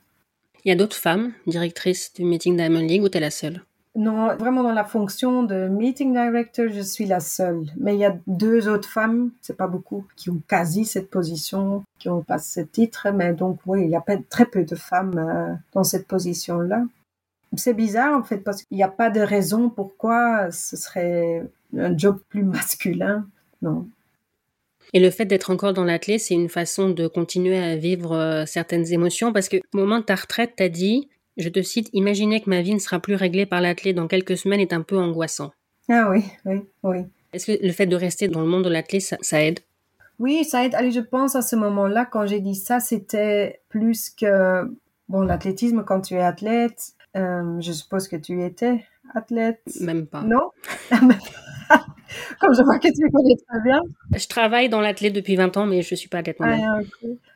Il y a d'autres femmes directrices du Meeting Diamond League ou tu es la seule? Non, vraiment dans la fonction de meeting director, je suis la seule. Mais il y a deux autres femmes, c'est pas beaucoup, qui ont quasi cette position, qui ont pas ce titre. Mais donc oui, il y a très peu de femmes euh, dans cette position-là. C'est bizarre en fait parce qu'il n'y a pas de raison pourquoi ce serait un job plus masculin. Non. Et le fait d'être encore dans l'athlète, c'est une façon de continuer à vivre euh, certaines émotions? Parce que au moment de ta retraite, tu as dit je te cite, imaginer que ma vie ne sera plus réglée par l'athlète dans quelques semaines est un peu angoissant. Ah oui, oui, oui. Est-ce que le fait de rester dans le monde de l'athlète, ça, aide? Oui, ça aide. Allez, je pense à ce moment-là, quand j'ai dit ça, c'était plus que, bon, l'athlétisme, quand tu es athlète, euh, je suppose que tu étais athlète. Même pas. Non? <laughs> Comme je vois que tu connais très bien. Je travaille dans l'athlète depuis 20 ans, mais je ne suis pas athlète ah,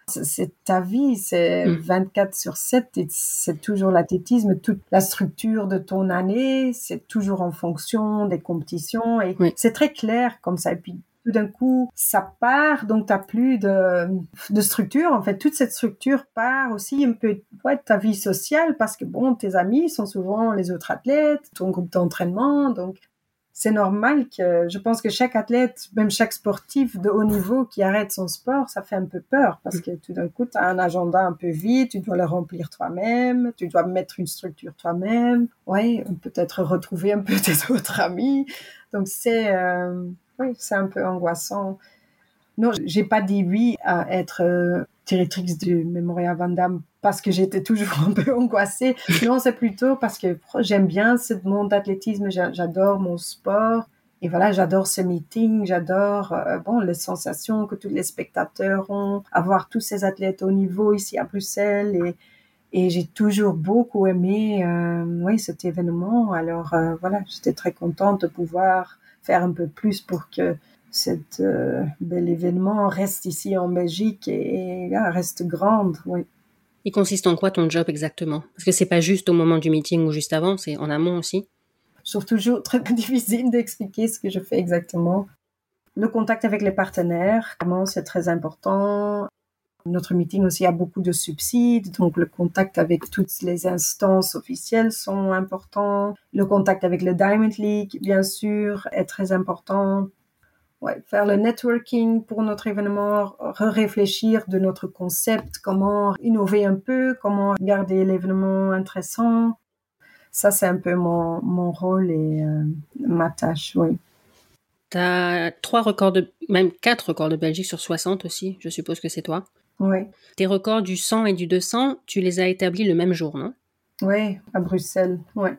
C'est ta vie, c'est 24 hmm. sur 7, c'est toujours l'athlétisme. Toute la structure de ton année, c'est toujours en fonction des compétitions. Et c'est très clair comme ça. Et puis, tout d'un coup, ça part, donc tu n'as plus de, de, structure. En fait, toute cette structure part aussi un peu ouais, de ta vie sociale parce que, bon, tes amis sont souvent les autres athlètes, ton groupe d'entraînement. Donc, c'est normal que je pense que chaque athlète, même chaque sportif de haut niveau qui arrête son sport, ça fait un peu peur parce que tout d'un coup, tu as un agenda un peu vide, tu dois le remplir toi-même, tu dois mettre une structure toi-même, ouais, peut-être retrouver un peu <laughs> tes autres amis. Donc c'est euh, oui, un peu angoissant. Non, j'ai pas dit oui à être euh, directrice du Memorial Van Damme parce que j'étais toujours un peu angoissée. Non, c'est plutôt parce que j'aime bien ce monde d'athlétisme, j'adore mon sport. Et voilà, j'adore ce meeting, j'adore euh, bon les sensations que tous les spectateurs ont, avoir tous ces athlètes au niveau ici à Bruxelles et, et j'ai toujours beaucoup aimé euh, oui cet événement. Alors euh, voilà, j'étais très contente de pouvoir faire un peu plus pour que cet bel événement reste ici en Belgique et, et reste grande. Oui. Il consiste en quoi ton job exactement? Parce que c'est pas juste au moment du meeting ou juste avant, c'est en amont aussi. Je trouve toujours très <laughs> difficile d'expliquer ce que je fais exactement. Le contact avec les partenaires, comment c'est très important. Notre meeting aussi a beaucoup de subsides, donc le contact avec toutes les instances officielles sont importants. Le contact avec le Diamond League, bien sûr, est très important faire le networking pour notre événement, réfléchir de notre concept, comment innover un peu, comment garder l'événement intéressant. Ça, c'est un peu mon, mon rôle et euh, ma tâche, oui. Tu as trois records, de, même quatre records de Belgique sur 60 aussi, je suppose que c'est toi. Oui. Tes records du 100 et du 200, tu les as établis le même jour, non? Oui, à Bruxelles, oui.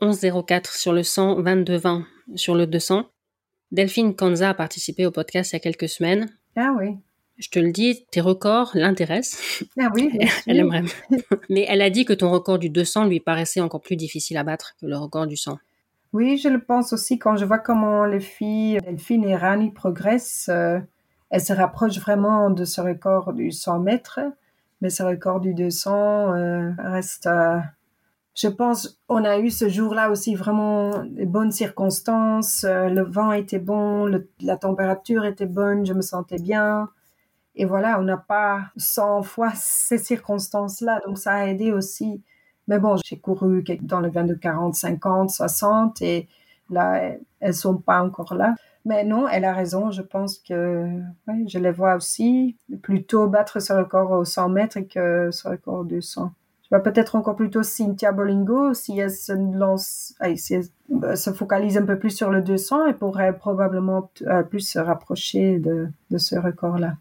11.04 sur le 100, 22.20 sur le 200. Delphine Kanza a participé au podcast il y a quelques semaines. Ah oui. Je te le dis, tes records l'intéressent. Ah oui. elle aimerait. Mais elle a dit que ton record du 200 lui paraissait encore plus difficile à battre que le record du 100. Oui, je le pense aussi quand je vois comment les filles Delphine et Rani progressent. Euh, elles se rapprochent vraiment de ce record du 100 mètres, mais ce record du 200 euh, reste euh, je pense on a eu ce jour-là aussi vraiment de bonnes circonstances. Euh, le vent était bon, la température était bonne, je me sentais bien. Et voilà, on n'a pas 100 fois <laughs> ces circonstances-là. Donc ça a aidé aussi. Mais bon, j'ai couru dans le 22, 40, 50, 60 et là, elles ne sont pas encore là. Mais non, elle a raison. Je pense que je les vois aussi plutôt battre sur le corps aux 100 mètres que sur le corps aux 200 vois, peut-être encore plutôt Cynthia Bolingo, si elle se lance, si elle euh, se focalise un peu plus sur le 200, elle pourrait probablement euh, plus se rapprocher de, ce record-là.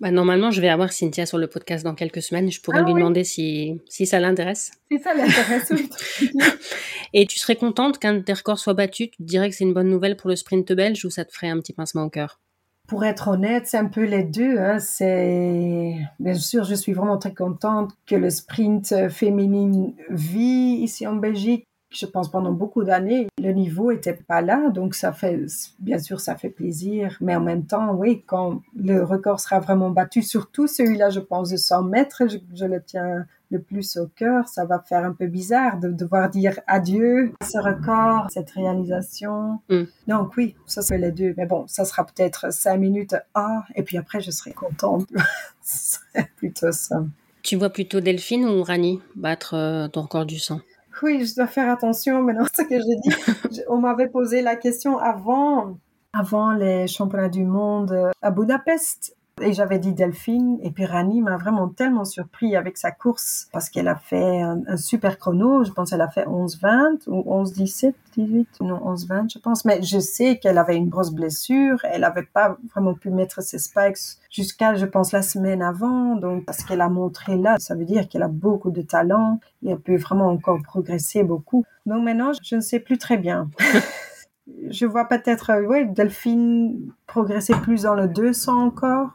Bah, normalement, je vais avoir Cynthia sur le podcast dans quelques semaines. Je pourrais ah lui demander si, ça l'intéresse. Si ça l'intéresse, oui. <laughs> Et tu serais contente qu'un des records soit battu? Tu te dirais que c'est une bonne nouvelle pour le sprint belge ou ça te ferait un petit pincement au cœur? Pour être honnête, c'est un peu les deux. Hein. C'est bien sûr, je suis vraiment très contente que le sprint féminin vit ici en Belgique. Je pense pendant beaucoup d'années, le niveau était pas là, donc ça fait, bien sûr, ça fait plaisir. Mais en même temps, oui, quand le record sera vraiment battu, surtout celui-là, je pense de 100 mètres, je le tiens le plus au cœur, ça va faire un peu bizarre de devoir dire adieu à ce record, cette réalisation. Mm. Donc oui, ça c'est les deux. Mais bon, ça sera peut-être cinq minutes ah, et puis après je serai contente. <laughs> c'est plutôt ça. Tu vois plutôt Delphine ou Rani battre euh, ton record du sang Oui, je dois faire attention maintenant <laughs> ce que j'ai dit. On m'avait posé la question avant avant les championnats du monde à Budapest et j'avais dit Delphine, et puis Rani m'a vraiment tellement surpris avec sa course, parce qu'elle a fait un, super chrono, je pense qu'elle a fait 11-20 ou 11-17, 18, non 11-20 je pense, mais je sais qu'elle avait une grosse blessure, elle n'avait pas vraiment pu mettre ses spikes jusqu'à, je pense, la semaine avant, donc parce qu'elle a montré là, ça veut dire qu'elle a beaucoup de talent, et elle peut vraiment encore progresser beaucoup. Donc maintenant, je ne sais plus très bien. <laughs> je vois peut-être, oui, Delphine progresser plus dans le 200 encore.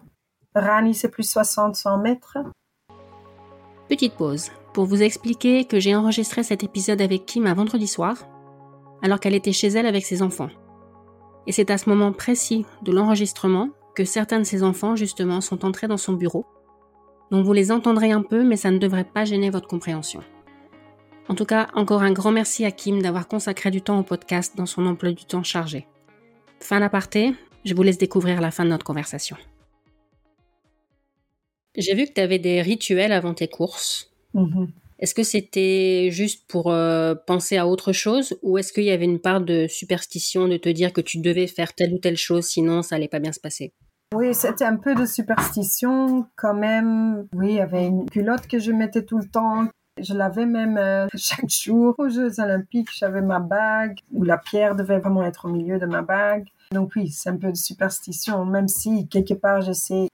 Rani, c'est plus 60-100 mètres. Petite pause pour vous expliquer que j'ai enregistré cet épisode avec Kim un vendredi soir, alors qu'elle était chez elle avec ses enfants. Et c'est à ce moment précis de l'enregistrement que certains de ses enfants, justement, sont entrés dans son bureau. Donc vous les entendrez un peu, mais ça ne devrait pas gêner votre compréhension. En tout cas, encore un grand merci à Kim d'avoir consacré du temps au podcast dans son emploi du temps chargé. Fin d'aparté, je vous laisse découvrir la fin de notre conversation. J'ai vu que tu avais des rituels avant tes courses. Mm-hmm. Est-ce que c'était juste pour euh, penser à autre chose ou est-ce qu'il y avait une part de superstition de te dire que tu devais faire telle ou telle chose sinon ça allait pas bien se passer? Oui, c'était un peu de superstition quand même. Oui, il y avait une culotte que je mettais tout le temps. Je l'avais même euh, <laughs> chaque jour aux Jeux Olympiques. J'avais ma bague où la pierre devait vraiment être au milieu de ma bague. Donc oui, c'est un peu de superstition, même si quelque part je sais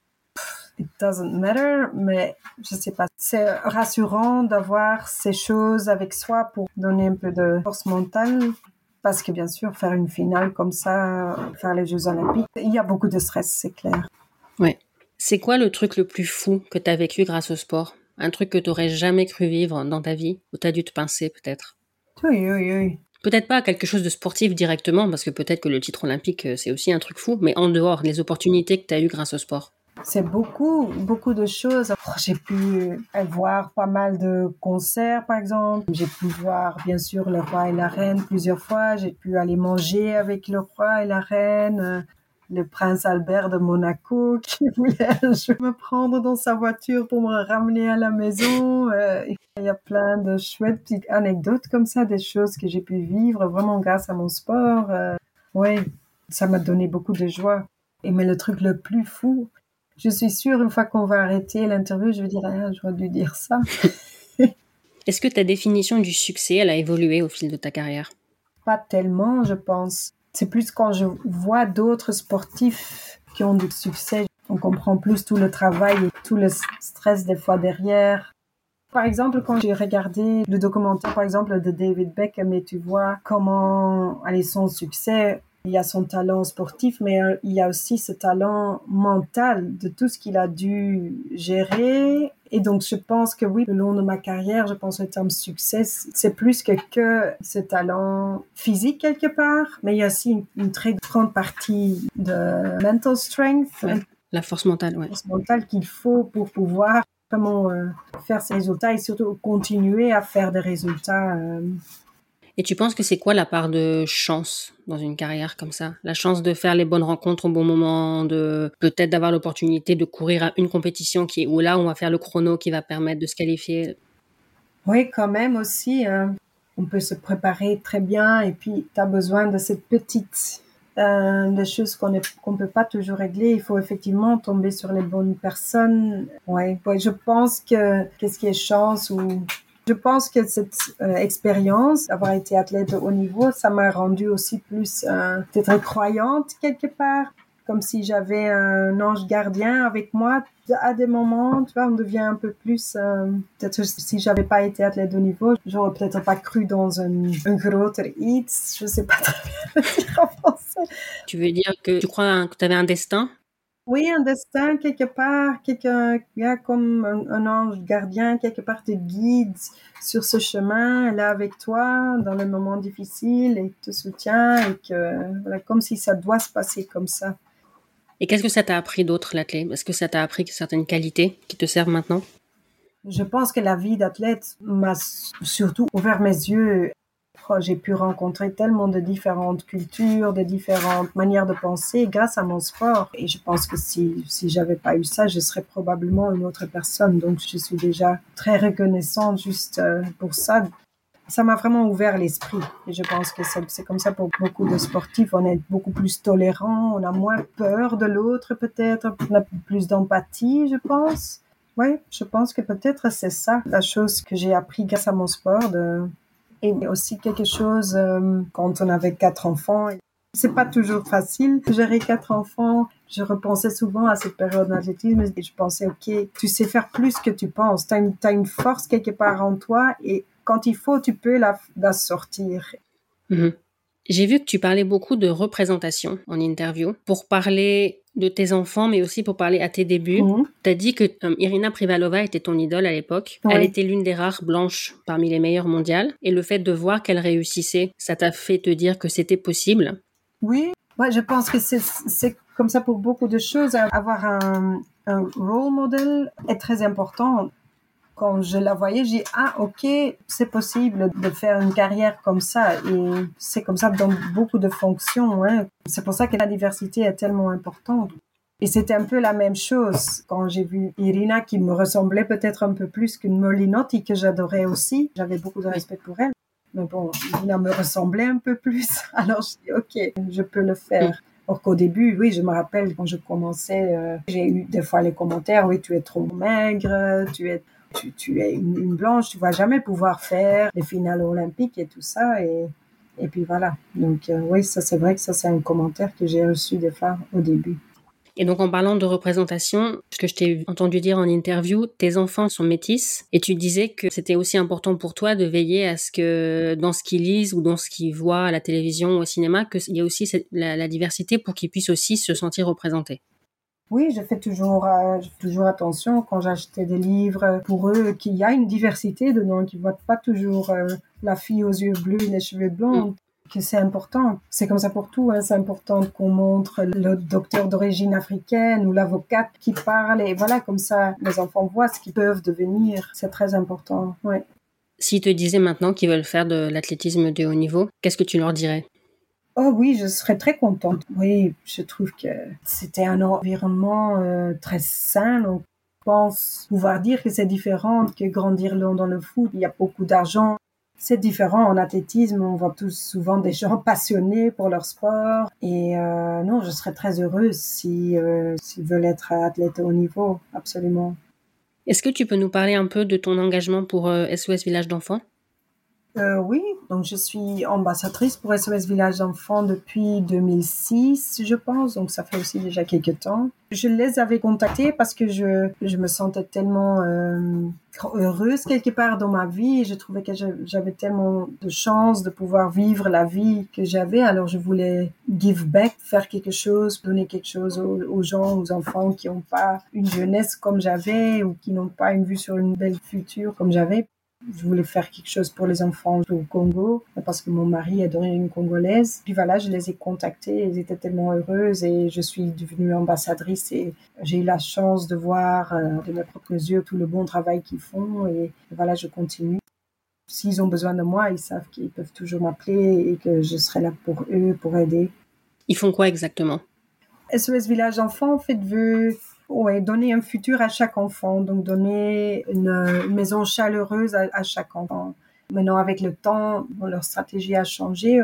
it doesn't matter, mais je sais pas. C'est rassurant d'avoir ces choses avec soi pour donner un peu de force mentale. Parce que bien sûr, faire une finale comme ça, faire les Jeux Olympiques, il y a beaucoup de stress, c'est clair. Ouais. C'est quoi le truc le plus fou que tu as vécu grâce au sport? Un truc que tu n'aurais jamais cru vivre dans ta vie, où tu as dû te pincer peut-être? Oui, oui, oui. Peut-être pas quelque chose de sportif directement, parce que peut-être que le titre olympique, euh, c'est aussi un truc fou, mais en dehors, les opportunités que tu as eues grâce au sport. C'est beaucoup, beaucoup de choses. J'ai pu voir pas mal de concerts, par exemple. J'ai pu voir, bien sûr, le roi et la reine plusieurs fois. J'ai pu aller manger avec le roi et la reine. Le prince Albert de Monaco <laughs> qui voulait me prendre dans sa voiture pour me ramener à la maison. Euh, il y a plein de chouettes petites anecdotes comme ça, des choses que j'ai pu vivre vraiment grâce à mon sport. Euh, oui, ça m'a donné beaucoup de joie. Et mais le truc le plus fou, je suis sûre, une fois qu'on va arrêter l'interview, je vais dire, ah, j'aurais dû dire ça. <laughs> Est-ce que ta définition du succès, elle a évolué au fil de ta carrière? Pas tellement, je pense. C'est plus quand je vois d'autres sportifs qui ont du succès, on comprend plus tout le travail et tout le stress des fois derrière. Par exemple, quand j'ai regardé le documentaire, par exemple, de David Beckham, et tu vois comment aller son succès, il y a son talent sportif, mais euh, il y a aussi ce talent mental de tout ce qu'il a dû gérer. Et donc, je pense que oui, le long de ma carrière, je pense le terme succès, c'est plus que, que ce talent physique quelque part, mais il y a aussi une, très grande partie de mental strength. la force mentale, oui. La force mentale qu'il faut pour pouvoir vraiment euh, faire ces résultats et surtout continuer à faire des résultats. Euh, et tu penses que c'est quoi la part de chance dans une carrière comme ça? La chance de faire les bonnes rencontres au bon moment, de peut-être d'avoir l'opportunité de courir à une compétition qui où là on va faire le chrono qui va permettre de se qualifier? Oui, quand même aussi. Hein. On peut se préparer très bien et puis tu as besoin de cette petite euh, choses qu'on ne peut pas toujours régler. Il faut effectivement tomber sur les bonnes personnes. Ouais, ouais je pense que qu'est-ce qui est chance ou je pense que cette euh, expérience d'avoir été athlète de haut niveau, ça m'a rendu aussi plus euh, peut-être croyante quelque part, comme si j'avais un ange gardien avec moi. À des moments, tu vois, on devient un peu plus. Euh, peut-être si j'avais pas été athlète de haut niveau, j'aurais peut-être pas cru dans un, un groter iets. Je sais pas très bien le dire en français. Tu veux dire que tu crois que tu avais un destin? Oui, un destin quelque part, quelqu'un comme un, ange gardien, quelque part te guide sur ce chemin, là avec toi dans les moments difficiles et te soutient et que voilà, comme si ça doit se passer comme ça. Et qu'est-ce que ça t'a appris d'autre, l'athlète? Est-ce que ça t'a appris certaines qualités qui te servent maintenant? Je pense que la vie d'athlète m'a surtout ouvert mes yeux j'ai pu rencontrer tellement de différentes cultures, de différentes manières de penser grâce à mon sport. Et je pense que si, si j'avais pas eu ça, je serais probablement une autre personne. Donc, je suis déjà très reconnaissante juste euh, pour ça. Ça m'a vraiment ouvert l'esprit. Et je pense que c'est comme ça pour beaucoup de sportifs. On est beaucoup plus tolérant, on a moins peur de l'autre peut-être, on a plus d'empathie, je pense. Oui, je pense que peut-être c'est ça la chose que j'ai appris grâce à mon sport, et aussi quelque chose euh, quand on avait quatre enfants. C'est pas toujours facile gérer quatre enfants. Je repensais souvent à cette période d'athlétisme et je pensais, OK, tu sais faire plus que tu penses. Tu as, une force quelque part en toi et quand il faut, tu peux la, la sortir. Mhm. J'ai vu que tu parlais beaucoup de représentation en interview pour parler de tes enfants, mais aussi pour parler à tes débuts. Mhm. Tu as dit que euh, Irina Privalova était ton idole à l'époque. Elle était l'une des rares blanches parmi les meilleures mondiales. Et le fait de voir qu'elle réussissait, ça t'a fait te dire que c'était possible? Oui, ouais, je pense que c'est comme ça pour beaucoup de choses. Avoir un, un role model est très important quand je la voyais, j'ai ah, ok, c'est possible de faire une carrière comme ça. Et c'est comme ça dans beaucoup de fonctions. Hein. C'est pour ça que la diversité est tellement importante. Et c'était un peu la même chose quand j'ai vu Irina qui me ressemblait peut-être un peu plus qu'une Molinotti que j'adorais aussi. J'avais beaucoup de respect pour elle. Mais bon, Irina me ressemblait un peu plus. <laughs> Alors je dis, OK, je peux le faire. Or qu'au début, oui, je me rappelle quand je commençais, euh, j'ai eu des fois les commentaires, oui, tu es trop maigre, tu es, tu, es une, blanche, tu vas jamais pouvoir faire les finales olympiques et tout ça. Et, et puis voilà. Donc euh, oui, ça c'est vrai que ça c'est un commentaire que j'ai reçu des fois au début. Et donc en parlant de représentation, ce que je t'ai entendu dire en interview, tes enfants sont métis et tu disais que c'était aussi important pour toi de veiller à ce que dans ce qu'ils lisent ou dans ce qu'ils voient à la télévision ou au cinéma, qu'il y ait aussi la, diversité pour qu'ils puissent aussi se sentir représentés. Oui, je fais toujours, euh, toujours attention quand j'achetais des livres pour eux qu'il y a une diversité dedans, qu'ils ne voient pas toujours euh, la fille aux yeux bleus et les cheveux blonds. Que c'est important. C'est comme ça pour tout. Hein. C'est important qu'on montre le docteur d'origine africaine ou l'avocate qui parle. Et voilà, comme ça, les enfants voient ce qu'ils peuvent devenir. C'est très important. Ouais. S'ils te disaient maintenant qu'ils veulent faire de l'athlétisme de haut niveau, qu'est-ce que tu leur dirais? Oh oui, je serais très contente. Oui, je trouve que c'était un environnement euh, très sain. Donc, je pense pouvoir dire que c'est différent que grandir dans le foot. Il y a beaucoup d'argent, c'est différent en athlétisme. On voit tous souvent des gens <laughs> passionnés pour leur sport. Et euh, non, je serais très heureuse euh, s'ils veulent être athlètes au niveau, absolument. Est-ce que tu peux nous parler un peu de ton engagement pour SOS euh, Village d'enfants? Euh, oui, donc je suis ambassadrice pour SOS Village d'enfants depuis 2006, je pense, donc ça fait aussi déjà quelques temps. Je les avais contactés parce que je, je me sentais tellement euh, heureuse quelque part dans ma vie et je trouvais que j'avais tellement de chance de pouvoir vivre la vie que j'avais. Alors je voulais give back, faire quelque chose, donner quelque chose aux, aux gens, aux enfants qui n'ont pas une jeunesse comme j'avais ou qui n'ont pas une vue sur une belle future comme j'avais je voulais faire quelque chose pour les enfants au Congo parce que mon mari est d'origine congolaise. Puis voilà, je les ai contactés, elles étaient tellement heureuses et je suis devenue ambassadrice et j'ai eu la chance de voir euh, de mes propres yeux tout le bon travail qu'ils font et voilà, je continue. S'ils ont besoin de moi, ils savent qu'ils peuvent toujours m'appeler et que je serai là pour eux, pour aider. Ils font quoi exactement? SOS Village Enfants, en fait, veut Ouais, donner un futur à chaque enfant, donc donner une, maison chaleureuse à, chaque enfant. Maintenant, avec le temps, leur stratégie a changé.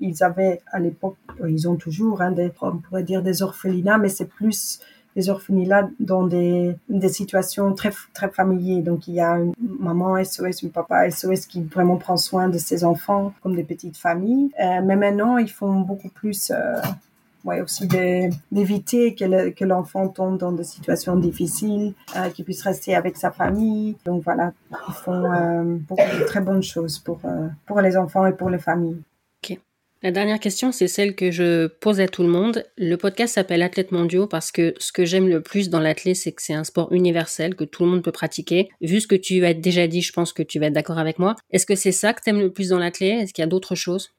Ils avaient à l'époque, ils ont toujours, hein, des, on pourrait dire des orphelinats, mais c'est plus des orphelinats dans des, des situations très très familières. Donc il y a une maman SOS, une papa SOS qui vraiment prend soin de ses enfants comme des petites familles. Euh, mais maintenant ils font beaucoup plus euh, ouais, aussi d'éviter que l'enfant tombe dans des situations difficiles, euh, qu'il puisse rester avec sa famille. Donc voilà, ils font euh, beaucoup de très bonnes choses pour, euh, pour les enfants et pour les familles. La dernière question, c'est celle que je pose à tout le monde. Le podcast s'appelle Athlète mondiaux parce que ce que j'aime le plus dans l'athlète, c'est que c'est un sport universel que tout le monde peut pratiquer. Vu ce que tu as déjà dit, je pense que tu vas être d'accord avec moi. Est-ce que c'est ça que tu aimes le plus dans l'athlète? Est-ce qu'il y a d'autres choses?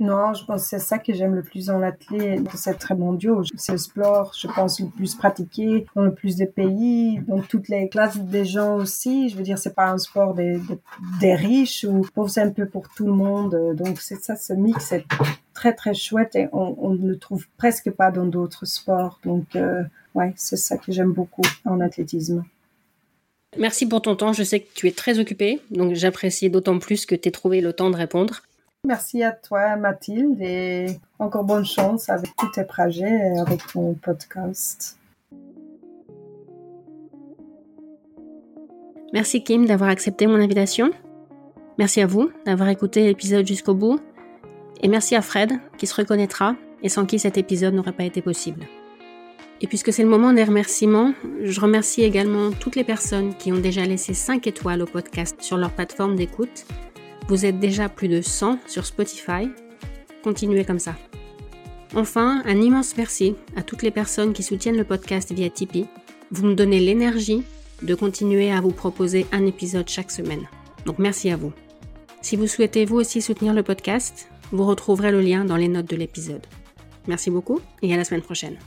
Non, je pense que c'est ça que j'aime le plus dans l'athlète, c'est très mondial. C'est le sport, je pense, le plus pratiqué dans le plus de pays, dans toutes les classes des gens aussi. Je veux dire, c'est pas un sport des, des, riches ou pauvres, c'est un peu pour tout le monde. Donc, c'est ça, ce mix, c'est très, très chouette et on, ne le trouve presque pas dans d'autres sports. Donc, euh, ouais, c'est ça que j'aime beaucoup en athlétisme. Merci pour ton temps. Je sais que tu es très occupée, donc j'apprécie d'autant plus que tu aies trouvé le temps de répondre. Merci à toi, Mathilde, et encore bonne chance avec tous tes projets et avec ton podcast. Merci Kim d'avoir accepté mon invitation. Merci à vous d'avoir écouté l'épisode jusqu'au bout. Et merci à Fred qui se reconnaîtra et sans qui cet épisode n'aurait pas été possible. Et puisque c'est le moment des remerciements, je remercie également toutes les personnes qui ont déjà laissé 5 étoiles au podcast sur leur plateforme d'écoute vous êtes déjà plus de 100 sur Spotify. Continuez comme ça. Enfin, un immense merci à toutes les personnes qui soutiennent le podcast via Tipeee. Vous me donnez l'énergie de continuer à vous proposer un épisode chaque semaine. Donc merci à vous. Si vous souhaitez vous aussi soutenir le podcast, vous retrouverez le lien dans les notes de l'épisode. Merci beaucoup et à la semaine prochaine.